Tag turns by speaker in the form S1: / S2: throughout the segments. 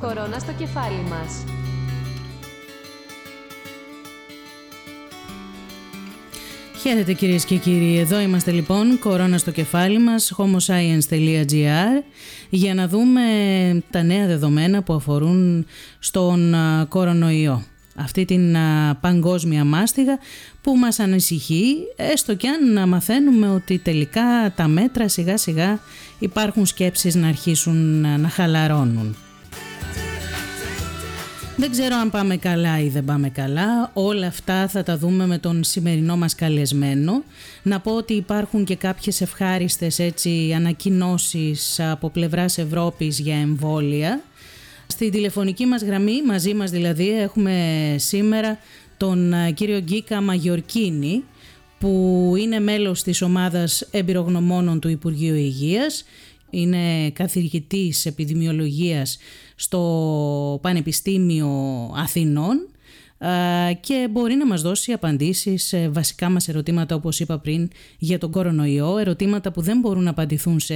S1: Κορώνα στο κεφάλι μας.
S2: Χαίρετε κυρίες και κύριοι, εδώ είμαστε λοιπόν, κορώνα στο κεφάλι μας, homoscience.gr για να δούμε τα νέα δεδομένα που αφορούν στον κορονοϊό. Αυτή την παγκόσμια μάστιγα που μας ανησυχεί, έστω και αν να μαθαίνουμε ότι τελικά τα μέτρα σιγά σιγά υπάρχουν σκέψεις να αρχίσουν να χαλαρώνουν. Δεν ξέρω αν πάμε καλά ή δεν πάμε καλά. Όλα αυτά θα τα δούμε με τον σημερινό μας καλεσμένο. Να πω ότι υπάρχουν και κάποιες ευχάριστες έτσι ανακοινώσεις από πλευράς Ευρώπης για εμβόλια. Στη τηλεφωνική μας γραμμή, μαζί μας δηλαδή, έχουμε σήμερα τον κύριο Γκίκα Μαγιορκίνη, που είναι μέλος της ομάδας εμπειρογνωμόνων του Υπουργείου Υγείας. Είναι καθηγητής επιδημιολογίας στο Πανεπιστήμιο Αθηνών και μπορεί να μας δώσει απαντήσεις σε βασικά μας ερωτήματα όπως είπα πριν για τον κορονοϊό, ερωτήματα που δεν μπορούν να απαντηθούν σε,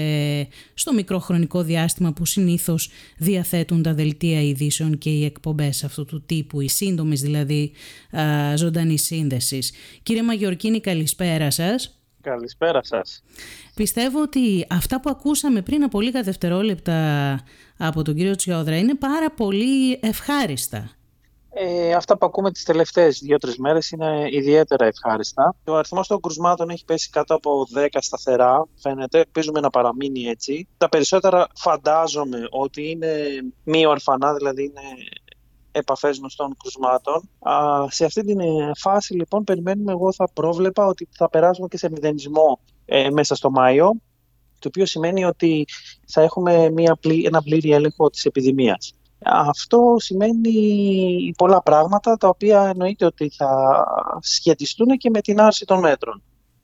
S2: στο μικρό χρονικό διάστημα που συνήθως διαθέτουν τα δελτία ειδήσεων και οι εκπομπές αυτού του τύπου, οι σύντομες δηλαδή ζωντανή σύνδεσης. Κύριε Μαγιορκίνη καλησπέρα σας.
S3: Καλησπέρα σας.
S2: Πιστεύω ότι αυτά που ακούσαμε πριν από λίγα δευτερόλεπτα από τον κύριο Τσιόδρα είναι πάρα πολύ ευχάριστα.
S3: Ε, αυτά που ακούμε τις τελευταίες δύο-τρεις μέρες είναι ιδιαίτερα ευχάριστα. Ο αριθμός των κρουσμάτων έχει πέσει κάτω από 10 σταθερά, φαίνεται. Ελπίζουμε να παραμείνει έτσι. Τα περισσότερα φαντάζομαι ότι είναι μη ορφανά, δηλαδή είναι επαφές γνωστών κρουσμάτων. Α, σε αυτή την ε, φάση λοιπόν περιμένουμε, εγώ θα πρόβλεπα ότι θα περάσουμε και σε μηδενισμό ε, μέσα στο Μάιο, το οποίο σημαίνει ότι θα έχουμε μια ένα πλήρη έλεγχο της επιδημίας. Αυτό σημαίνει πολλά πράγματα τα οποία εννοείται ότι θα σχετιστούν και με την άρση των μέτρων.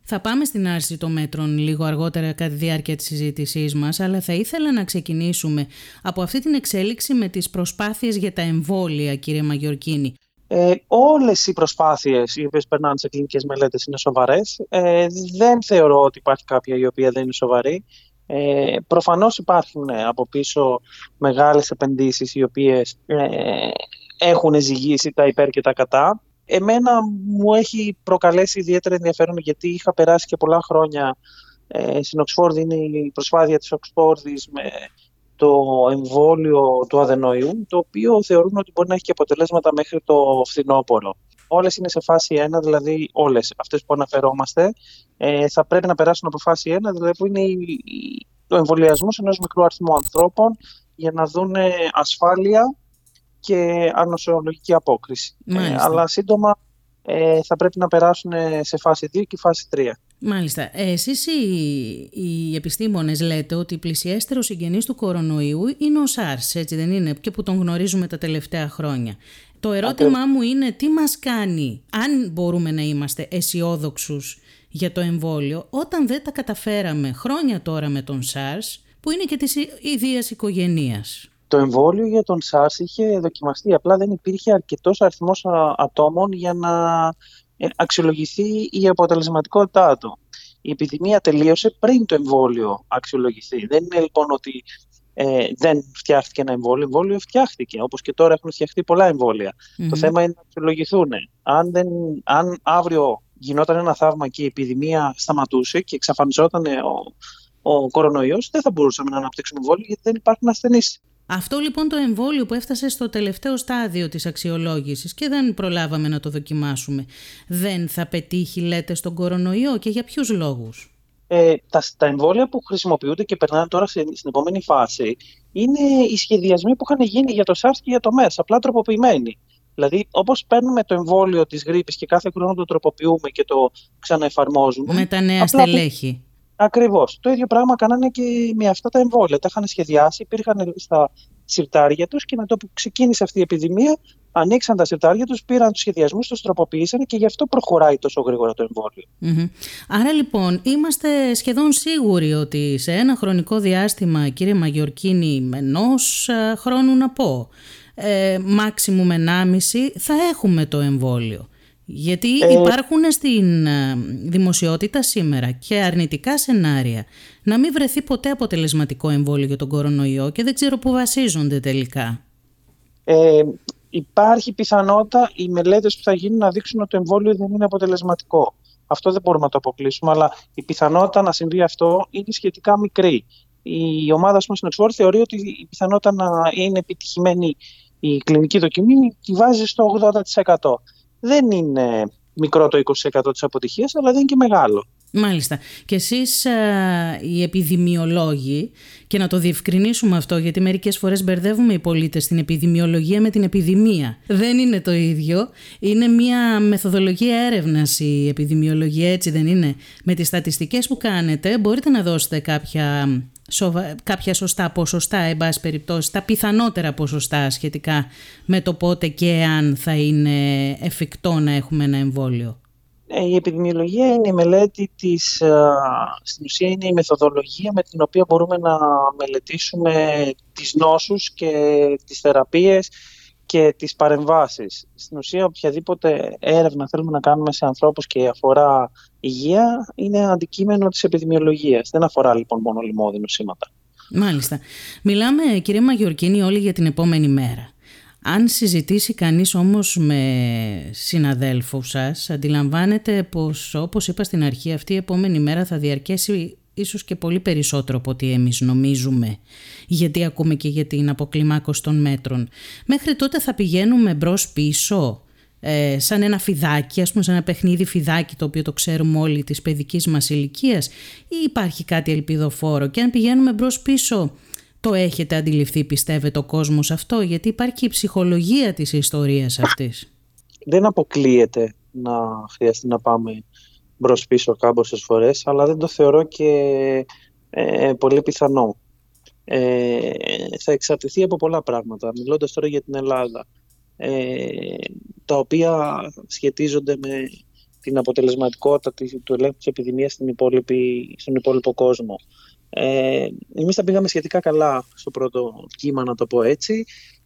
S2: Θα πάμε στην άρση των μέτρων λίγο αργότερα κατά τη διάρκεια της συζήτησής μας, αλλά θα ήθελα να ξεκινήσουμε από αυτή την εξέλιξη με τις προσπάθειες για τα εμβόλια, κύριε Μαγιορκίνη.
S3: Ε, όλες οι προσπάθειες οι οποίες περνάνε σε κλινικές μελέτες είναι σοβαρές. Ε, δεν θεωρώ ότι υπάρχει κάποια η οποία δεν είναι σοβαρή. Ε, προφανώς υπάρχουν από πίσω μεγάλες επενδύσεις οι οποίες ε, έχουν ζυγίσει τα υπέρ και τα κατά εμένα μου έχει προκαλέσει ιδιαίτερα ενδιαφέρον γιατί είχα περάσει και πολλά χρόνια ε, στην Οξφόρδη, είναι η προσπάθεια της Οξφόρδης με το εμβόλιο του αδενοϊού, το οποίο θεωρούν ότι μπορεί να έχει και αποτελέσματα μέχρι το φθινόπωρο. Όλες είναι σε φάση 1, δηλαδή όλες αυτές που αναφερόμαστε, ε, θα πρέπει να περάσουν από φάση 1, δηλαδή που είναι η, ο εμβολιασμός ενός μικρού αριθμού ανθρώπων για να δουν ασφάλεια και ανοσολογική απόκριση. Ε, αλλά σύντομα ε, θα πρέπει να περάσουν σε φάση 2 και φάση 3.
S2: Μάλιστα. Ε, εσείς οι, οι επιστήμονες λέτε ότι πλησιέστερο συγγενής του κορονοϊού είναι ο SARS, έτσι δεν είναι, και που τον γνωρίζουμε τα τελευταία χρόνια. Το ερώτημά μου είναι τι μας κάνει, αν μπορούμε να είμαστε αισιόδοξους για το εμβόλιο, όταν δεν τα καταφέραμε χρόνια τώρα με τον SARS, που είναι και της ιδίας οικογενείας.
S3: Το εμβόλιο για τον SARS είχε δοκιμαστεί, απλά δεν υπήρχε αρκετός αριθμός ατόμων για να ε, αξιολογηθεί η αποτελεσματικότητά του. Η επιδημία τελείωσε πριν το εμβόλιο αξιολογηθεί. Δεν είναι λοιπόν ότι ε, δεν φτιάχτηκε ένα εμβόλιο. Εμβόλιο φτιάχτηκε, όπως και τώρα έχουν φτιαχτεί πολλά Το θέμα είναι να αξιολογηθούν. Αν, δεν, αν αύριο γινόταν ένα θαύμα και η επιδημία σταματούσε και εξαφανιζόταν ο, ο κορονοϊός, δεν θα μπορούσαμε να αναπτύξουμε εμβόλιο γιατί δεν υπάρχουν ασθενείς.
S2: Αυτό λοιπόν το εμβόλιο που έφτασε στο τελευταίο στάδιο της αξιολόγησης και δεν προλάβαμε να το δοκιμάσουμε, δεν θα πετύχει λέτε στον κορονοϊό και για ποιους λόγους;
S3: Ε, τα, τα εμβόλια που χρησιμοποιούνται και περνάνε τώρα στην, επόμενη φάση είναι οι σχεδιασμοί που είχαν γίνει για το SARS και για το MERS, απλά τροποποιημένοι. Δηλαδή, όπως παίρνουμε το εμβόλιο της γρήπης και κάθε χρόνο το τροποποιούμε και το ξαναεφαρμόζουμε.
S2: Με τα νέα στελέχη.
S3: Ακριβώς. Το ίδιο πράγμα κάνανε και με αυτά τα εμβόλια. Τα είχαν σχεδιάσει, υπήρχαν στα συρτάρια τους και με το που ξεκίνησε αυτή η επιδημία, ανοίξαν τα συρτάρια τους, πήραν τους σχεδιασμούς, τους τροποποίησαν και γι' αυτό προχωράει τόσο γρήγορα το εμβολιο
S2: Άρα λοιπόν, είμαστε σχεδόν σίγουροι ότι σε ένα χρονικό διάστημα, κύριε Μαγιορκίνη, ενός χρόνου να πω, ε, μάξιμου 1,5 θα έχουμε το εμβόλιο. Γιατί ε... υπάρχουν στην ε, δημοσιότητα σήμερα και αρνητικά σενάρια να μην βρεθεί ποτέ αποτελεσματικό εμβόλιο για τον κορονοϊό και δεν ξέρω πού βασίζονται τελικά.
S3: Ε, υπάρχει πιθανότητα οι μελέτες που θα γίνουν να δείξουν ότι το εμβόλιο δεν είναι αποτελεσματικό. Αυτό δεν μπορούμε να το αποκλείσουμε, αλλά η πιθανότητα να συμβεί αυτό είναι σχετικά μικρή. Η ομάδα στην Oxford θεωρεί ότι η πιθανότητα να είναι επιτυχημένη η κλινική δοκιμή τη βάζει στο 80%. Δεν είναι μικρό το 20% της αποτυχίας, αλλά δεν είναι και μεγάλο.
S2: Μάλιστα. Και εσείς οι επιδημιολόγοι, και να το διευκρινίσουμε αυτό, γιατί μερικές φορές μπερδεύουμε οι πολίτες την επιδημιολογία με την επιδημία. Δεν είναι το ίδιο. Είναι μια μεθοδολογία έρευνας η επιδημιολογία, έτσι δεν είναι; Με τις στατιστικές που κάνετε μπορείτε να δώσετε κάποια κάποια σωστά ποσοστά, εν πάση περιπτώσει, τα πιθανότερα ποσοστά σχετικά με το πότε και αν θα είναι εφικτό να έχουμε ένα εμβόλιο.
S3: Ε, η επιδημιολογία είναι η μελέτη της, στην ουσία είναι η μεθοδολογία με την οποία μπορούμε να μελετήσουμε τις νόσους και τις θεραπείες και τις παρεμβάσεις. Στην ουσία οποιαδήποτε έρευνα θέλουμε να κάνουμε σε ανθρώπους και αφορά υγεία είναι αντικείμενο της επιδημιολογίας. Δεν αφορά λοιπόν μόνο λοιμώδη νοσήματα.
S2: Μάλιστα. Μιλάμε κυρία Μαγιορκίνη όλοι για την επόμενη μέρα. Αν συζητήσει κανείς όμως με συναδέλφους σας, αντιλαμβάνεται πως όπως είπα στην αρχή αυτή η επόμενη μέρα θα διαρκέσει ίσως και πολύ περισσότερο από ό,τι εμείς νομίζουμε, γιατί ακούμε και για την αποκλιμάκωση των μέτρων. Μέχρι τότε θα πηγαίνουμε μπρος πίσω, ε, σαν ένα φιδάκι, ας πούμε σαν ένα παιχνίδι φιδάκι το οποίο το ξέρουμε όλοι της παιδικής μας ηλικίας, ή υπάρχει κάτι ελπιδοφόρο και αν πηγαίνουμε μπρος πίσω το έχετε αντιληφθεί πιστεύετε ο κόσμος αυτό γιατί υπάρχει η ψυχολογία της ιστορίας αυτής.
S3: Δεν αποκλείεται να χρειαστεί να πάμε μπρος πίσω κάμποσες φορές, αλλά δεν το θεωρώ και ε, πολύ πιθανό. Ε, θα εξαρτηθεί από πολλά πράγματα. Μιλώντας τώρα για την Ελλάδα, ε, τα οποία σχετίζονται με την αποτελεσματικότητα του ελέγχου της επιδημίας στην στον υπόλοιπο κόσμο. Ε, εμείς τα πήγαμε σχετικά καλά στο πρώτο κύμα, να το πω έτσι.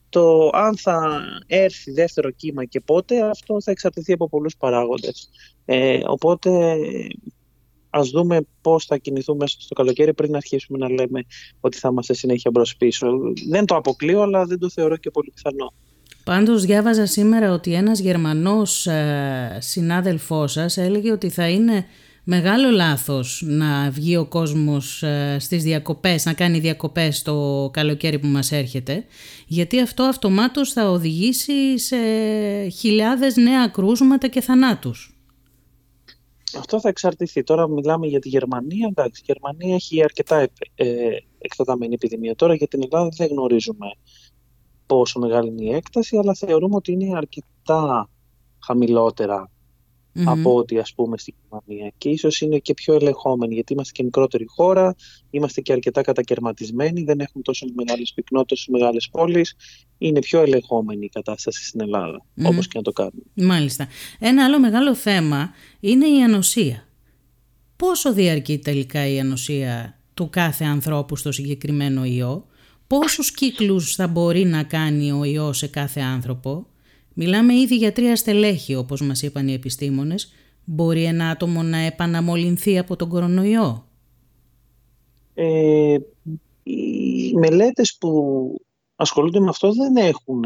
S3: Το αν θα έρθει δεύτερο κύμα και πότε, αυτό θα εξαρτηθεί από πολλούς παράγοντες. Ε, οπότε ας δούμε πώς θα κινηθούμε στο καλοκαίρι πριν αρχίσουμε να λέμε ότι θα είμαστε συνέχεια μπρος πίσω. Δεν το αποκλείω, αλλά δεν το θεωρώ και πολύ πιθανό.
S2: Πάντως διάβαζα σήμερα ότι ένας Γερμανός ε, συνάδελφός σας έλεγε ότι θα είναι μεγάλο λάθος να βγει ο κόσμος ε, στις διακοπές, να κάνει διακοπές το καλοκαίρι που μας έρχεται, γιατί αυτό αυτομάτως θα οδηγήσει σε χιλιάδες νέα κρούσματα και θανάτους.
S3: Αυτό θα εξαρτηθεί. Τώρα μιλάμε για τη Γερμανία. Εντάξει, η Γερμανία έχει αρκετά ε, εκτεταμένη επιδημία. Τώρα για την Ελλάδα δεν γνωρίζουμε πόσο μεγάλη είναι η έκταση, αλλά θεωρούμε ότι είναι αρκετά χαμηλότερα από ό,τι ας πούμε στη Γερμανία και ίσως είναι και πιο ελεγχόμενοι γιατί είμαστε και μικρότερη χώρα, είμαστε και αρκετά κατακαιρματισμένοι, δεν έχουμε τόσο μεγάλες πυκνότητες στις μεγάλες πόλεις, είναι πιο ελεγχόμενη η κατάσταση στην Ελλάδα, mm όπως και να το κάνουμε.
S2: Μάλιστα. Ένα άλλο μεγάλο θέμα είναι η ανοσία. Πόσο διαρκεί τελικά η ανοσία του κάθε ανθρώπου στο συγκεκριμένο ιό, πόσους κύκλους θα μπορεί να κάνει ο ιός σε κάθε άνθρωπο, Μιλάμε ήδη για τρία στελέχη όπως μας είπαν οι επιστήμονες. Μπορεί ένα άτομο να επαναμολυνθεί από τον κορονοϊό;
S3: Ε, οι μελέτες που ασχολούνται με αυτό δεν έχουν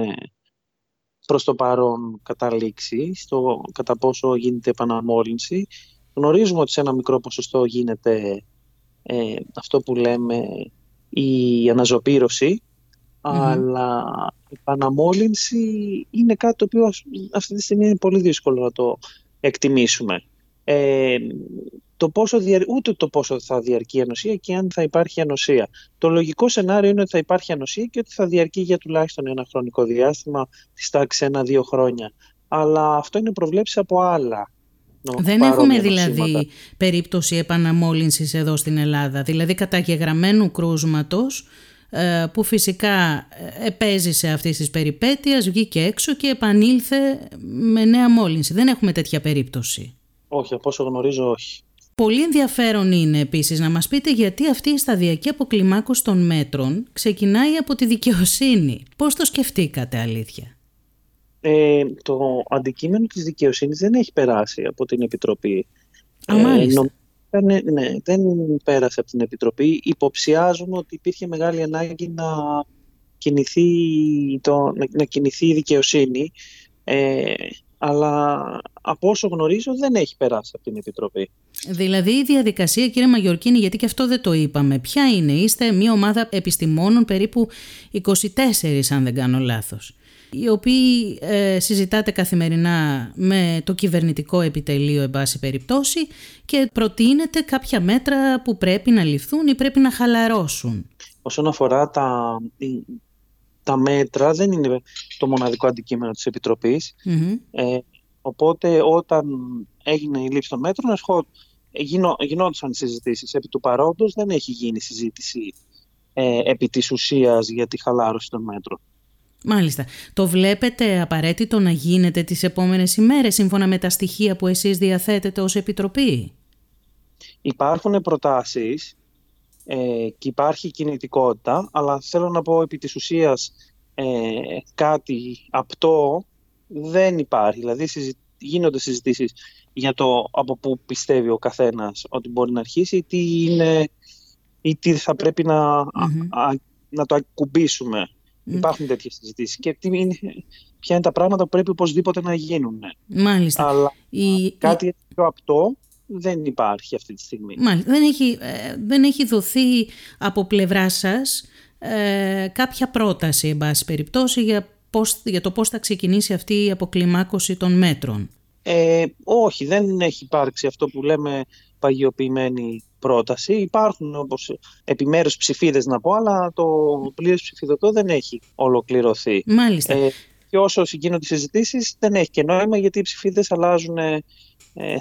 S3: προς το παρόν καταλήξει στο κατά πόσο γίνεται επαναμόλυνση. Γνωρίζουμε ότι σε ένα μικρό ποσοστό γίνεται ε, αυτό που λέμε η αναζωπήρωση αλλά η παναμόλυνση είναι κάτι το οποίο αυτή τη στιγμή είναι πολύ δύσκολο να το εκτιμήσουμε. Ε, το πόσο ούτε το πόσο θα διαρκεί η ανοσία και αν θα υπάρχει ανοσία. Το λογικό σενάριο είναι ότι θα υπάρχει ανοσία και ότι θα διαρκεί για τουλάχιστον ένα χρονικό διάστημα, της τάξης ένα-δύο χρόνια. Αλλά αυτό είναι προβλέψεις από άλλα
S2: δεν έχουμε δηλαδή περίπτωση επαναμόλυνσης εδώ στην Ελλάδα, δηλαδή καταγεγραμμένου κρούσματος ε, που φυσικά ε, επέζησε αυτής της περιπέτειας, βγήκε έξω και επανήλθε με νέα μόλυνση. Δεν έχουμε τέτοια περίπτωση.
S3: Όχι, από όσο γνωρίζω όχι.
S2: Πολύ ενδιαφέρον είναι επίσης να μας πείτε γιατί αυτή η σταδιακή αποκλιμάκωση των μέτρων ξεκινάει από τη δικαιοσύνη. Πώς το σκεφτήκατε αλήθεια;
S3: Ε, το αντικείμενο της δικαιοσύνης δεν έχει περάσει από την Επιτροπή.
S2: Α, ε,
S3: Δεν, ναι, δεν πέρασε από την Επιτροπή. Υποψιάζουμε ότι υπήρχε μεγάλη ανάγκη να κινηθεί, το, να, κινηθεί η δικαιοσύνη. Ε, αλλά από όσο γνωρίζω δεν έχει περάσει από την Επιτροπή.
S2: Δηλαδή η διαδικασία κύριε Μαγιορκίνη, γιατί και αυτό δεν το είπαμε, ποια είναι, είστε μια ομάδα επιστημόνων περίπου 24 αν δεν κάνω λάθος οι οποίοι ε, συζητάτε καθημερινά με το κυβερνητικό επιτελείο εν πάση περιπτώσει και προτείνετε κάποια μέτρα που πρέπει να ληφθούν ή πρέπει να χαλαρώσουν;
S3: Όσον αφορά τα, τα μέτρα δεν είναι το μοναδικό αντικείμενο της επιτροπης Ε, οπότε όταν έγινε η λήψη των μέτρων γινό, γινόντουσαν συζητήσεις. Επί του παρόντος δεν έχει γίνει συζήτηση ε, επί της ουσίας για τη χαλάρωση των μέτρων.
S2: Μάλιστα. Το βλέπετε απαραίτητο να γίνεται τις επόμενες ημέρες σύμφωνα με τα στοιχεία που εσείς διαθέτετε ως Επιτροπή;
S3: Υπάρχουν προτάσεις ε, και υπάρχει κινητικότητα, αλλά θέλω να πω επί της ουσίας ε, κάτι απτό δεν υπάρχει. Δηλαδή γίνονται συζητήσεις για το από πού πιστεύει ο καθένας ότι μπορεί να αρχίσει ή τι, είναι, ή τι θα πρέπει να, να το ακουμπήσουμε. Υπάρχουν τέτοιες συζητήσεις. Και τι είναι, ποια είναι τα πράγματα που πρέπει οπωσδήποτε να γίνουν.
S2: Μάλιστα.
S3: Αλλά κάτι πιο απτό δεν υπάρχει αυτή τη στιγμή.
S2: Μάλιστα. Δεν έχει, ε, δεν έχει δοθεί από πλευρά σας ε, κάποια πρόταση, εν πάση περιπτώσει, για, πώς, για το πώς θα ξεκινήσει αυτή η αποκλιμάκωση των μέτρων.
S3: Ε, όχι, δεν έχει υπάρξει αυτό που λέμε παγιοποιημένη πρόταση. Υπάρχουν όπως επιμέρους ψηφίδες να πω, αλλά το πλήρες ψηφιδωτό δεν έχει ολοκληρωθεί.
S2: Μάλιστα. Ε,
S3: και όσο γίνονται οι συζητήσεις δεν έχει και νόημα γιατί οι ψηφίδες αλλάζουν ε,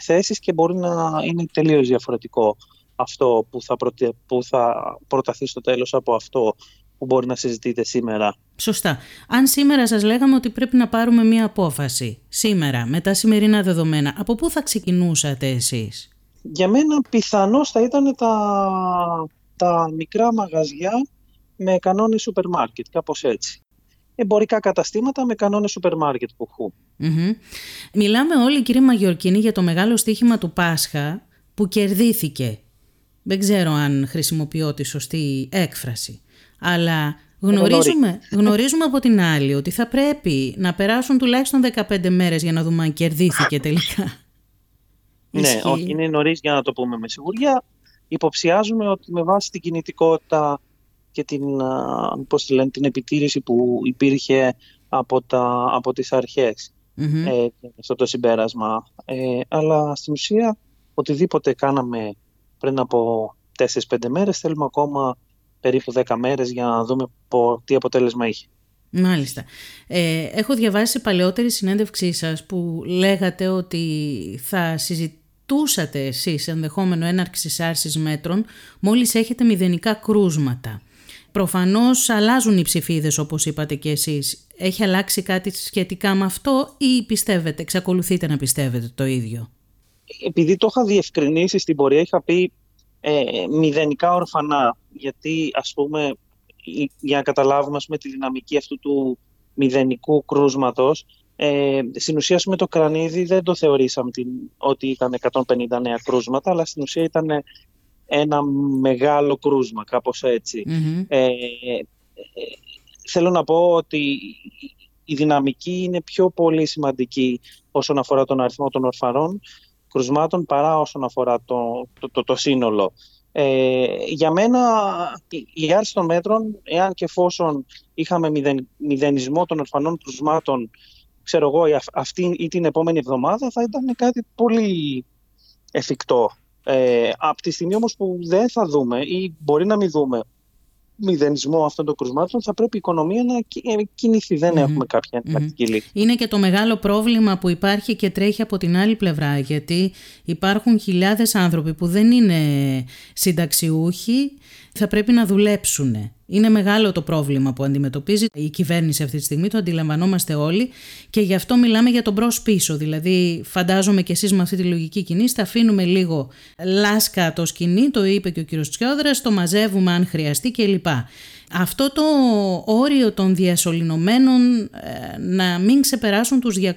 S3: θέσεις και μπορεί να είναι τελείως διαφορετικό αυτό που θα, που θα προταθεί στο τέλος από αυτό που μπορεί να συζητείτε σήμερα.
S2: Σωστά. Αν σήμερα σας λέγαμε ότι πρέπει να πάρουμε μία απόφαση, σήμερα, με τα σημερινά δεδομένα, από πού θα ξεκινούσατε εσείς;
S3: Για μένα πιθανώς θα ήταν τα, τα μικρά μαγαζιά με κανόνες σούπερ μάρκετ, κάπως έτσι. Εμπορικά καταστήματα με κανόνες σούπερ μάρκετ που εχουν
S2: Μιλάμε όλοι κύριε Μαγιορκίνη για το μεγάλο στοίχημα του Πάσχα που κερδίθηκε. Δεν ξέρω αν χρησιμοποιώ τη σωστή έκφραση. Αλλά γνωρίζουμε, γνωρίζουμε από την άλλη ότι θα πρέπει να περάσουν τουλάχιστον 15 μέρες για να δούμε αν κερδίθηκε τελικά.
S3: Ναι, όχι, είναι νωρίς για να το πούμε με σιγουριά. Υποψιάζουμε ότι με βάση την κινητικότητα και την, πώς λένε, την επιτήρηση που υπήρχε από, τα, από τις αρχες ε, στο το συμπέρασμα. Ε, αλλά στην ουσία οτιδήποτε κάναμε πριν από 4-5 μέρες θέλουμε ακόμα περίπου 10 μέρες για να δούμε τι αποτέλεσμα είχε.
S2: Μάλιστα. Ε, έχω διαβάσει παλαιότερη συνέντευξή σας που λέγατε ότι θα συζητήσετε τούσατε εσείς ενδεχόμενο έναρξη άρσης μέτρων μόλις έχετε μηδενικά κρούσματα. Προφανώς αλλάζουν οι ψηφίδες όπως είπατε και εσείς. Έχει αλλάξει κάτι σχετικά με αυτό ή πιστεύετε, εξακολουθείτε να πιστεύετε το ίδιο;
S3: Επειδή το είχα διευκρινίσει στην πορεία είχα πει ε, μηδενικά ορφανά γιατί ας πούμε για να καταλάβουμε πούμε, τη δυναμική αυτού του μηδενικού κρούσματος ε, στην ουσία με το κρανίδι δεν το θεωρήσαμε την, ότι ήταν 150 νέα κρούσματα, αλλά στην ουσία ήταν ένα μεγάλο κρούσμα, κάπως ε, ε, θέλω να πω ότι η δυναμική είναι πιο πολύ σημαντική όσον αφορά τον αριθμό των ορφανών κρουσμάτων παρά όσον αφορά το, το, το, σύνολο. Ε, για μένα η άρση των μέτρων, εάν και εφόσον είχαμε μηδεν, μηδενισμό των ορφανών κρουσμάτων ξέρω εγώ, αυτή ή την επόμενη εβδομάδα θα ήταν κάτι πολύ εφικτό. Ε, από τη στιγμή όμως που δεν θα δούμε ή μπορεί να μην δούμε μηδενισμό αυτών των κρουσμάτων, θα πρέπει η οικονομία να ε, κινηθεί. Δεν έχουμε κάποια εναλλακτική λύση.
S2: Είναι και το μεγάλο πρόβλημα που υπάρχει και τρέχει από την άλλη πλευρά, γιατί υπάρχουν χιλιάδες άνθρωποι που δεν είναι συνταξιούχοι, θα πρέπει να δουλέψουν. Είναι μεγάλο το πρόβλημα που αντιμετωπίζει η κυβέρνηση αυτή τη στιγμή, το αντιλαμβανόμαστε όλοι και γι' αυτό μιλάμε για τον μπρος πίσω. Δηλαδή φαντάζομαι και εσείς με αυτή τη λογική κινήση θα αφήνουμε λίγο λάσκα το σκηνή, το είπε και ο κύριος Τσιόδρας, το μαζεύουμε αν χρειαστεί κλπ. Αυτό το όριο των διασωληνωμένων ε, να μην ξεπεράσουν τους 250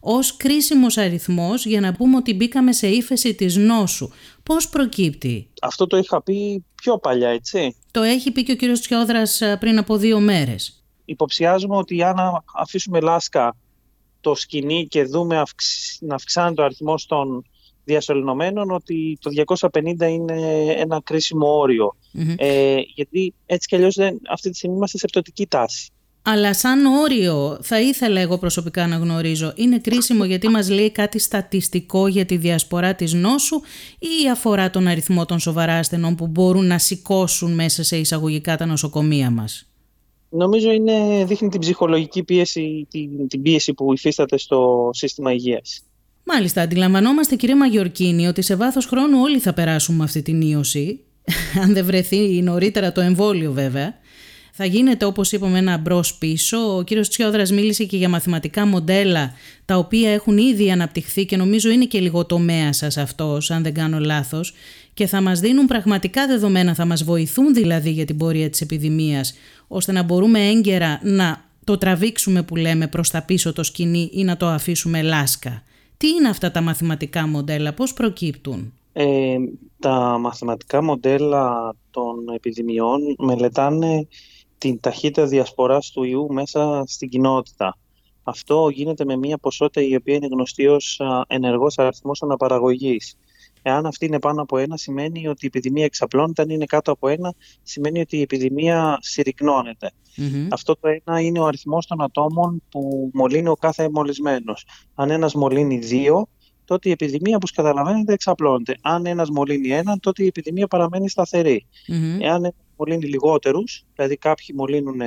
S2: ως κρίσιμος αριθμός για να πούμε ότι μπήκαμε σε ύφεση της νόσου. Πώς προκύπτει;
S3: Αυτό το είχα πει πιο παλιά, έτσι.
S2: Το έχει πει και ο κύριος Τσιόδρας ε, πριν από δύο μέρες.
S3: Υποψιάζουμε ότι αν αφήσουμε λάσκα το σκηνή και δούμε να αυξάνεται ο αριθμός των διασωληνωμένων ότι το 250 είναι ένα κρίσιμο Ε, γιατί έτσι κι αλλιώς αυτή τη στιγμή είμαστε σε πτωτική τάση.
S2: Αλλά σαν όριο θα ήθελα εγώ προσωπικά να γνωρίζω, είναι κρίσιμο γιατί μας λέει κάτι στατιστικό για τη διασπορά της νόσου ή αφορά τον αριθμό των σοβαρά ασθενών που μπορούν να σηκώσουν μέσα σε εισαγωγικά τα νοσοκομεία μας;
S3: Νομίζω είναι, δείχνει την ψυχολογική πίεση, την, την πίεση που υφίσταται στο σύστημα υγείας.
S2: Μάλιστα, αντιλαμβανόμαστε κύριε Μαγιορκίνη ότι σε βάθος χρόνου όλοι θα περάσουμε αυτή την ίωση, αν δεν βρεθεί νωρίτερα το εμβόλιο βέβαια. Θα γίνεται όπως είπαμε ένα μπρος πίσω. Ο κύριος Τσιόδρας μίλησε και για μαθηματικά μοντέλα τα οποία έχουν ήδη αναπτυχθεί και νομίζω είναι και λίγο τομέα σας αυτός αν δεν κάνω λάθος και θα μας δίνουν πραγματικά δεδομένα, θα μας βοηθούν δηλαδή για την πορεία της επιδημίας ώστε να μπορούμε έγκαιρα να το τραβήξουμε που λέμε προς τα πίσω το σκηνή ή να το αφήσουμε λάσκα. Τι είναι αυτά τα μαθηματικά μοντέλα, πώς προκύπτουν;
S3: Ε, τα μαθηματικά μοντέλα των επιδημιών μελετάνε την ταχύτητα διασποράς του ιού μέσα στην κοινότητα. Αυτό γίνεται με μια ποσότητα η οποία είναι γνωστή ως ενεργός αριθμός αναπαραγωγής. Εάν αυτή είναι πάνω από ένα, σημαίνει ότι η επιδημία εξαπλώνεται. Αν είναι κάτω από ένα, σημαίνει ότι η επιδημία Αυτό το ένα είναι ο αριθμός των ατόμων που μολύνει ο κάθε μολυσμένος. Αν ένας μολύνει δύο, τότε η επιδημία, όπως καταλαβαίνετε, εξαπλώνεται. Αν ένας μολύνει έναν, τότε η επιδημία παραμένει Εάν μολύνει λιγότερους, δηλαδή κάποιοι μολύνουν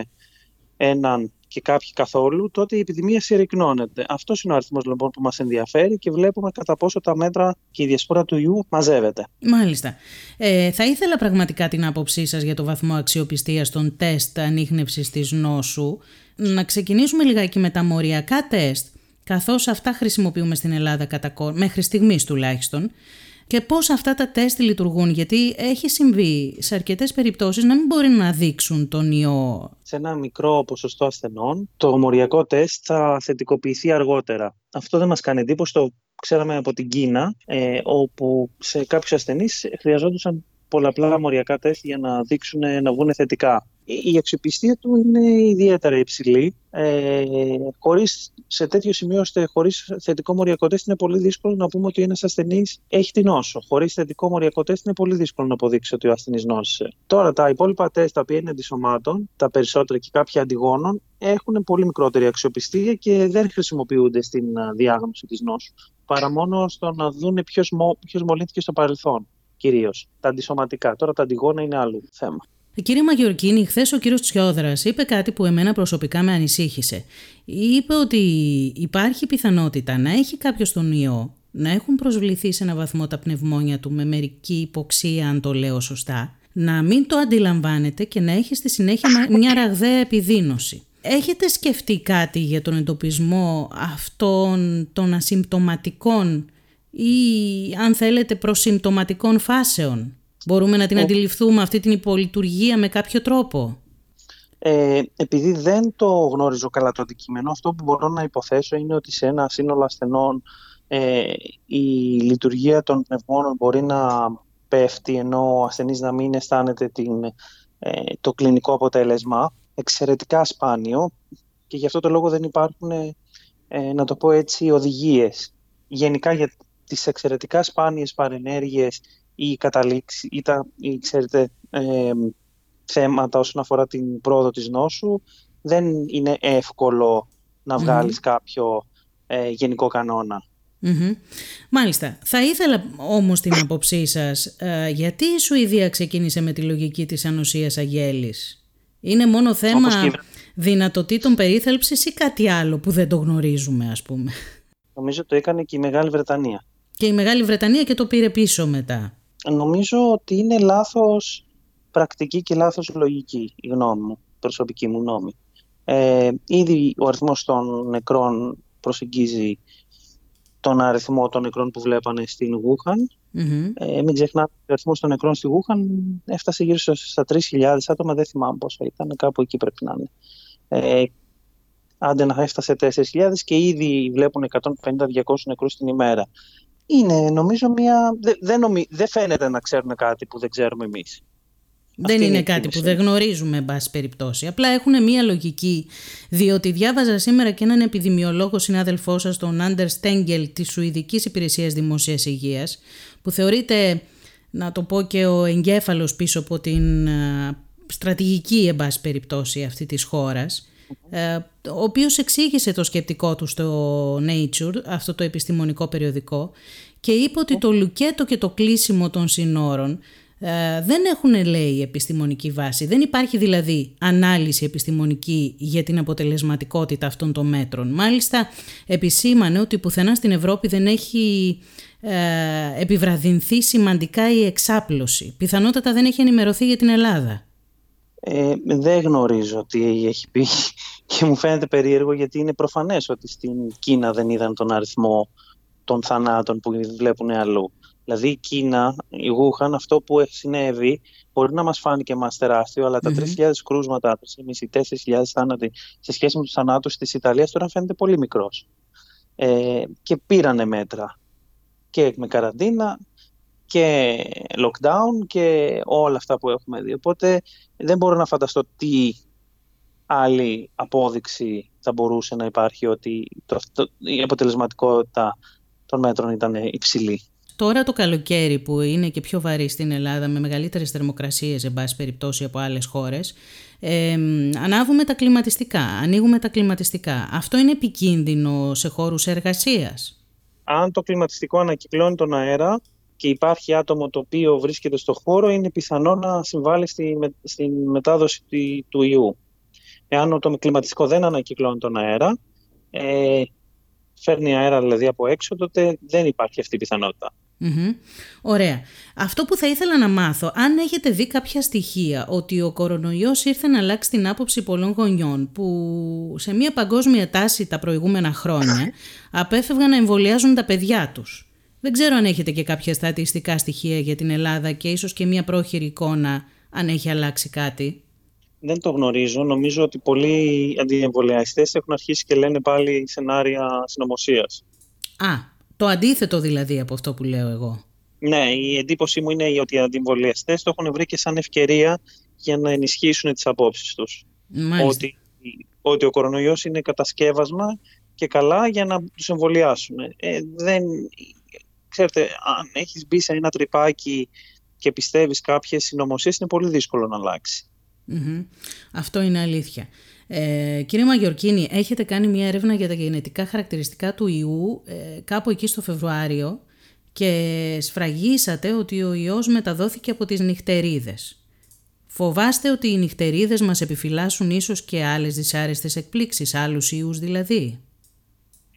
S3: έναν και κάποιοι καθόλου, τότε η επιδημία συρρυκνώνεται. Αυτός είναι ο αριθμός λοιπόν που μας ενδιαφέρει και βλέπουμε κατά πόσο τα μέτρα και η διασπορά του ιού μαζεύεται.
S2: Μάλιστα. Ε, θα ήθελα πραγματικά την άποψή σας για το βαθμό αξιοπιστίας των τεστ ανείχνευσης της νόσου. Να ξεκινήσουμε λιγάκι με τα μοριακά τεστ, καθώς αυτά χρησιμοποιούμε στην Ελλάδα κατά μέχρι στιγμής τουλάχιστον και πώς αυτά τα τεστ λειτουργούν, γιατί έχει συμβεί σε αρκετές περιπτώσεις να μην μπορεί να δείξουν τον ιό.
S3: Σε ένα μικρό ποσοστό ασθενών, το μοριακό τεστ θα θετικοποιηθεί αργότερα. Αυτό δεν μας κάνει εντύπωση, το ξέραμε από την Κίνα, ε, όπου σε κάποιους ασθενείς χρειαζόντουσαν πολλαπλά μοριακά τεστ για να δείξουν να βγουν θετικά η αξιοπιστία του είναι ιδιαίτερα υψηλή. Ε, χωρίς, σε τέτοιο σημείο, χωρίς θετικό μοριακό τεστ, είναι πολύ δύσκολο να πούμε ότι ένας ασθενής έχει την νόσο. Χωρίς θετικό μοριακό τεστ, είναι πολύ δύσκολο να αποδείξει ότι ο ασθενής νόσησε. Τώρα, τα υπόλοιπα τεστ, τα οποία είναι αντισωμάτων, τα περισσότερα και κάποια αντιγόνων, έχουν πολύ μικρότερη αξιοπιστία και δεν χρησιμοποιούνται στην διάγνωση της νόσου. Παρά μόνο στο να δουν ποιος μολύνθηκε στο παρελθόν κυρίως. Τα αντισωματικά. Τώρα τα αντιγόνα είναι άλλο θέμα.
S2: Κύριε Μαγιορκίνη, χθες ο κύριος Τσιόδρας είπε κάτι που εμένα προσωπικά με ανησύχησε. Είπε ότι υπάρχει πιθανότητα να έχει κάποιος τον ιό, να έχουν προσβληθεί σε ένα βαθμό τα πνευμόνια του με μερική υποξία, αν το λέω σωστά, να μην το αντιλαμβάνεται και να έχει στη συνέχεια μια ραγδαία επιδείνωση. Έχετε σκεφτεί κάτι για τον εντοπισμό αυτών των ασυμπτωματικών ή αν θέλετε προσυμπτωματικών φάσεων; Μπορούμε να την ε, αντιληφθούμε αυτή την υπολειτουργία με κάποιο τρόπο;
S3: Ε, επειδή δεν το γνώριζω καλά το αντικείμενο, αυτό που μπορώ να υποθέσω είναι ότι σε ένα σύνολο ασθενών ε, η λειτουργία των πνευμόνων μπορεί να πέφτει ενώ ο ασθενής να μην αισθάνεται την, ε, το κλινικό αποτέλεσμα. Εξαιρετικά σπάνιο και γι' αυτό το λόγο δεν υπάρχουν, ε, να το πω έτσι, οδηγίες. Γενικά για τις εξαιρετικά σπάνιες παρενέργειες ή καταλήξει ή τα ή, ξέρετε, ε, θέματα όσον αφορά την πρόοδο της νόσου δεν είναι εύκολο να βγαλεις κάποιο ε, γενικό
S2: Μάλιστα. Θα ήθελα όμως την άποψή σας ε, γιατί η Σουηδία ξεκίνησε με τη λογική της ανοσίας αγέλης; Είναι μόνο θέμα δυνατοτήτων περίθαλψης ή κάτι άλλο που δεν το γνωρίζουμε ας πούμε;
S3: Νομίζω το έκανε και η Μεγάλη Βρετανία.
S2: Και η Μεγάλη Βρετανία και το πήρε πίσω μετά.
S3: Νομίζω ότι είναι λάθος πρακτική και λάθος λογική η γνώμη μου, προσωπική μου γνώμη. Ε, ήδη ο αριθμός των νεκρών προσεγγίζει τον αριθμό των νεκρών που βλέπανε στην Γούχαν. Ε, μην ξεχνάτε ότι ο αριθμός των νεκρών στη Γούχαν έφτασε γύρω στα 3.000 άτομα. Δεν θυμάμαι πόσα ήταν, κάπου εκεί πρέπει να είναι. Ε, άντε να έφτασε 4.000 και ήδη βλέπουν 150-200 νεκρούς την ημέρα. Είναι νομίζω μια... Δεν, δεν φαίνεται να ξέρουν κάτι που δεν ξέρουμε εμείς.
S2: Δεν είναι, κάτι που δεν γνωρίζουμε, εν πάση περιπτώσει. Απλά έχουν μία λογική, διότι διάβαζα σήμερα και έναν επιδημιολόγο συνάδελφό σας, τον Άντερ Στέγγελ της Σουηδικής Υπηρεσίας Δημόσιας Υγείας, που θεωρείται, να το πω και ο εγκέφαλος πίσω από την στρατηγική, εν πάση περιπτώσει, αυτή της χώρας. Ε, ο οποίος εξήγησε το σκεπτικό του στο Nature, αυτό το επιστημονικό περιοδικό και είπε ότι το λουκέτο και το κλείσιμο των συνόρων ε, δεν έχουν λέει επιστημονική βάση. Δεν υπάρχει δηλαδή ανάλυση επιστημονική για την αποτελεσματικότητα αυτών των μέτρων. Μάλιστα επισήμανε ότι πουθενά στην Ευρώπη δεν έχει ε, επιβραδυνθεί σημαντικά η εξάπλωση. Πιθανότατα δεν έχει ενημερωθεί για την Ελλάδα.
S3: Ε, δεν γνωρίζω τι έχει πει και μου φαίνεται περίεργο γιατί είναι προφανές ότι στην Κίνα δεν είδαν τον αριθμό των θανάτων που βλέπουν αλλού. Δηλαδή η Κίνα, η Γούχαν, αυτό που έχει συνέβη μπορεί να μας φάνηκε μας τεράστιο, αλλά τα 3.000 κρούσματα, 3.500-4.000 θάνατοι σε σχέση με τους θανάτους της Ιταλίας τώρα φαίνεται πολύ μικρός. Ε, και πήρανε μέτρα και με καραντίνα και lockdown και όλα αυτά που έχουμε δει. Οπότε δεν μπορώ να φανταστώ τι άλλη απόδειξη θα μπορούσε να υπάρχει ότι το, η αποτελεσματικότητα των μέτρων ήταν υψηλή.
S2: Τώρα το καλοκαίρι που είναι και πιο βαρύ στην Ελλάδα με μεγαλύτερες θερμοκρασίες εν πάση περιπτώσει από άλλες χώρες ε, ανάβουμε τα κλιματιστικά, ανοίγουμε τα κλιματιστικά. Αυτό είναι επικίνδυνο σε χώρους εργασίας;
S3: Αν το κλιματιστικό ανακυκλώνει τον αέρα και υπάρχει άτομο το οποίο βρίσκεται στο χώρο είναι πιθανό να συμβάλλει στη, στη μετάδοση του ιού. Εάν το κλιματιστικό δεν ανακυκλώνει τον αέρα, ε, φέρνει αέρα δηλαδή από έξω, τότε δεν υπάρχει αυτή η πιθανότητα.
S2: Ωραία. Αυτό που θα ήθελα να μάθω, αν έχετε δει κάποια στοιχεία ότι ο κορονοϊός ήρθε να αλλάξει την άποψη πολλών γονιών που σε μια παγκόσμια τάση τα προηγούμενα χρόνια απέφευγαν να εμβολιάζουν τα παιδιά τους. Δεν ξέρω αν έχετε και κάποια στατιστικά στοιχεία για την Ελλάδα και ίσως και μια πρόχειρη εικόνα αν έχει αλλάξει κάτι.
S3: Δεν το γνωρίζω. Νομίζω ότι πολλοί αντιεμβολιαστές έχουν αρχίσει και λένε πάλι σενάρια συνωμοσίας.
S2: Α, το αντίθετο δηλαδή από αυτό που λέω εγώ.
S3: Ναι, η εντύπωσή μου είναι ότι οι αντιεμβολιαστές το έχουν βρει και σαν ευκαιρία για να ενισχύσουν τις απόψεις τους. Ότι, ότι ο κορονοϊός είναι κατασκεύασμα και καλά για να τους εμβολιάσουν. Ε, δεν, ξέρετε, αν έχεις μπει σε ένα τρυπάκι και πιστεύεις κάποιες συνωμοσίες, είναι πολύ δύσκολο να αλλάξει.
S2: Αυτό είναι αλήθεια. Ε, κύριε Μαγιορκίνη, έχετε κάνει μια έρευνα για τα γενετικά χαρακτηριστικά του ιού ε, κάπου εκεί στο Φεβρουάριο και σφραγίσατε ότι ο ιός μεταδόθηκε από τις νυχτερίδες. Φοβάστε ότι οι νυχτερίδες μας επιφυλάσσουν ίσως και άλλες δυσάρεστες εκπλήξεις, άλλους ιούς δηλαδή;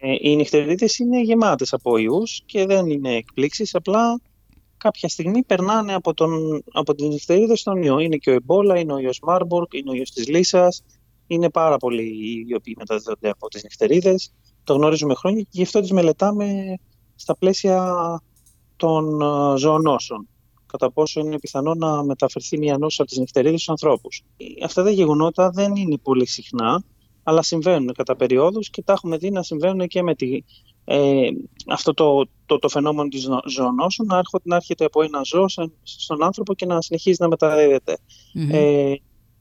S3: Ε, οι νυχτερίδες είναι γεμάτες από ιούς και δεν είναι εκπλήξεις, απλά κάποια στιγμή περνάνε από, τον, από την νυχτερίδα στον ιό. Είναι και ο εμπόλα, είναι ο ιός Μάρμπορκ, είναι ο ιός της Λύσας, είναι πάρα πολλοί οι οποίοι μεταδίδονται από τις νυχτερίδες. Το γνωρίζουμε χρόνια και γι' αυτό τις μελετάμε στα πλαίσια των ε, ζωονόσων. Κατά πόσο είναι πιθανό να μεταφερθεί μια νόσο από τις νυχτερίδες στους ανθρώπους. Αυτά τα γεγονότα δεν είναι πολύ συχνά, αλλά συμβαίνουν κατά περιόδους και τα έχουμε δει να συμβαίνουν και με τη, ε, αυτό το, το, το φαινόμενο της ζωονόσου να έρχεται, να έρχεται από ένα ζώο στον άνθρωπο και να συνεχίζει να μεταδίδεται. Ε,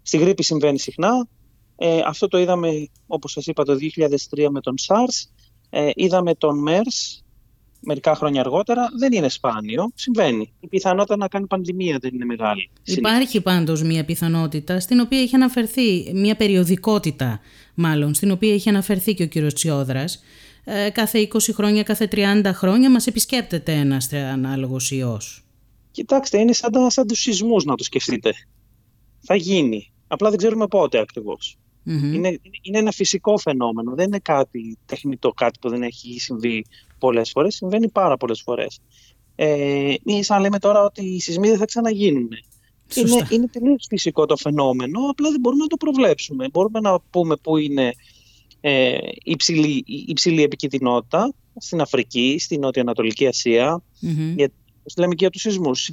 S3: στη γρήπη συμβαίνει συχνά, ε, αυτό το είδαμε, όπως σας είπα, το 2003 με τον SARS. Ε, είδαμε τον MERS μερικά χρόνια αργότερα. Δεν είναι σπάνιο, συμβαίνει. Η πιθανότητα να κάνει πανδημία δεν είναι μεγάλη.
S2: Υπάρχει πάντως μια πιθανότητα στην οποία έχει αναφερθεί, μια περιοδικότητα μάλλον, στην οποία έχει αναφερθεί και ο κύριος Τσιόδρας. Ε, κάθε 20 χρόνια, κάθε 30 χρόνια μας επισκέπτεται ένας ανάλογος ιός.
S3: Κοιτάξτε, είναι σαν, σαν τους σεισμούς να το σκεφτείτε. Θα γίνει. Απλά δεν ξέρουμε πότε ακριβώς. Είναι, είναι ένα φυσικό φαινόμενο, δεν είναι κάτι τεχνητό, κάτι που δεν έχει συμβεί πολλές φορές, συμβαίνει πάρα πολλές φορές. Ε, σαν λέμε τώρα ότι οι σεισμοί δεν θα ξαναγίνουν. Είναι, είναι τελείως φυσικό το φαινόμενο, απλά δεν μπορούμε να το προβλέψουμε. Μπορούμε να πούμε πού είναι ε, υψηλή, υψηλή επικίνδυνοτητα στην Αφρική, στην Νότια-Ανατολική Ασία, γιατί λέμε και για τους σεισμούς.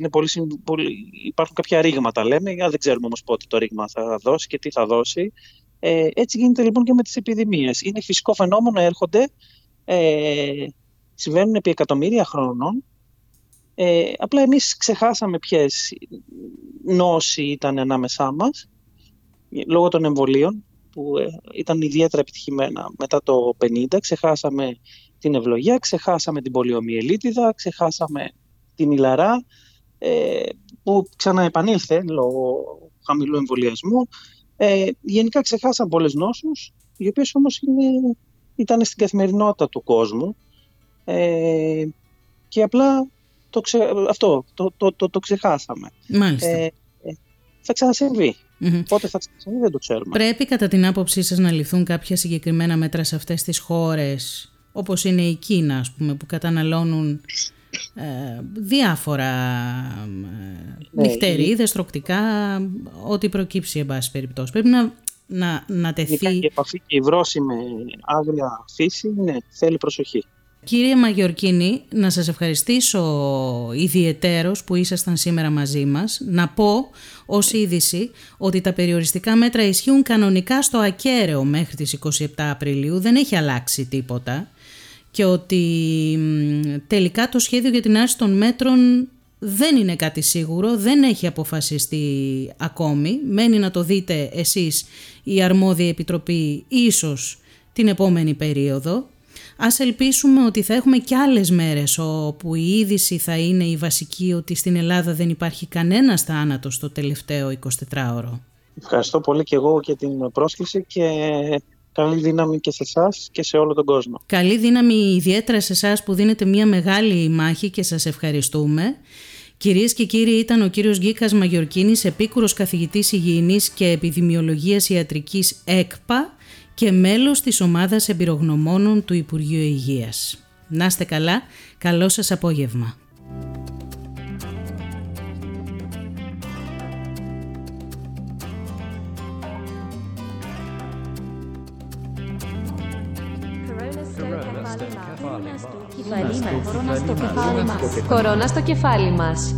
S3: Πολύ, υπάρχουν κάποια ρήγματα, λέμε. Δεν ξέρουμε όμως πότε το ρήγμα θα δώσει και τι θα δώσει. Ε, έτσι γίνεται λοιπόν και με τις επιδημίες. Είναι φυσικό φαινόμενο, έρχονται, ε, συμβαίνουν επί εκατομμύρια χρόνων. Ε, απλά εμείς ξεχάσαμε ποιες νόσοι ήταν ανάμεσά μας, λόγω των εμβολίων, που ε, ήταν ιδιαίτερα επιτυχημένα μετά το 50. Ξεχάσαμε την ευλογία, ξεχάσαμε την πολιομιελίτιδα, ξεχάσαμε την ηλαρά, ε, που ξαναεπανήλθε λόγω χαμηλού εμβολιασμού. Ε, γενικά ξεχάσαμε πολλές νόσους, οι οποίες όμως είναι, ήταν στην καθημερινότητα του κόσμου ε, και απλά το αυτό το, το, το, το ξεχάσαμε.
S2: Μάλιστα. Ε,
S3: θα ξανασυμβεί. Mm-hmm. Πότε θα ξανασυμβεί δεν το ξέρουμε.
S2: Πρέπει κατά την άποψή σας να ληφθούν κάποια συγκεκριμένα μέτρα σε αυτές τις χώρες όπως είναι η Κίνα ας πούμε που καταναλώνουν ε, διάφορα ε, ναι, νυχτερίδες, τροκτικά, ό,τι προκύψει εν πάση περιπτώσει. Πρέπει να, να, να τεθεί...
S3: Η επαφή και η βρώση με άγρια φύση ναι, θέλει προσοχή.
S2: Κύριε Μαγιορκίνη, να σας ευχαριστήσω ιδιαιτέρως που ήσασταν σήμερα μαζί μας. Να πω ως είδηση ότι τα περιοριστικά μέτρα ισχύουν κανονικά στο ακέραιο μέχρι τις 27 Απριλίου. Δεν έχει αλλάξει τίποτα και ότι τελικά το σχέδιο για την άρση των μέτρων δεν είναι κάτι σίγουρο, δεν έχει αποφασιστεί ακόμη. Μένει να το δείτε εσείς η αρμόδια επιτροπή ίσως την επόμενη περίοδο. Ας ελπίσουμε ότι θα έχουμε και άλλες μέρες όπου η είδηση θα είναι η βασική ότι στην Ελλάδα δεν υπάρχει κανένας θάνατος στο τελευταίο 24ωρο.
S3: Ευχαριστώ πολύ και εγώ για την πρόσκληση και καλή δύναμη και σε εσάς και σε όλο τον κόσμο.
S2: Καλή δύναμη ιδιαίτερα σε εσάς που δίνετε μια μεγάλη μάχη και σας ευχαριστούμε. Κυρίες και κύριοι, ήταν ο κύριος Γκίκας Μαγιορκίνης, επίκουρος καθηγητής υγιεινής και επιδημιολογίας ιατρικής ΕΚΠΑ και μέλος της ομάδας εμπειρογνωμόνων του Υπουργείου Υγείας. Να είστε καλά, καλό σας απόγευμα.
S1: Κορώνα στο κεφάλι μας.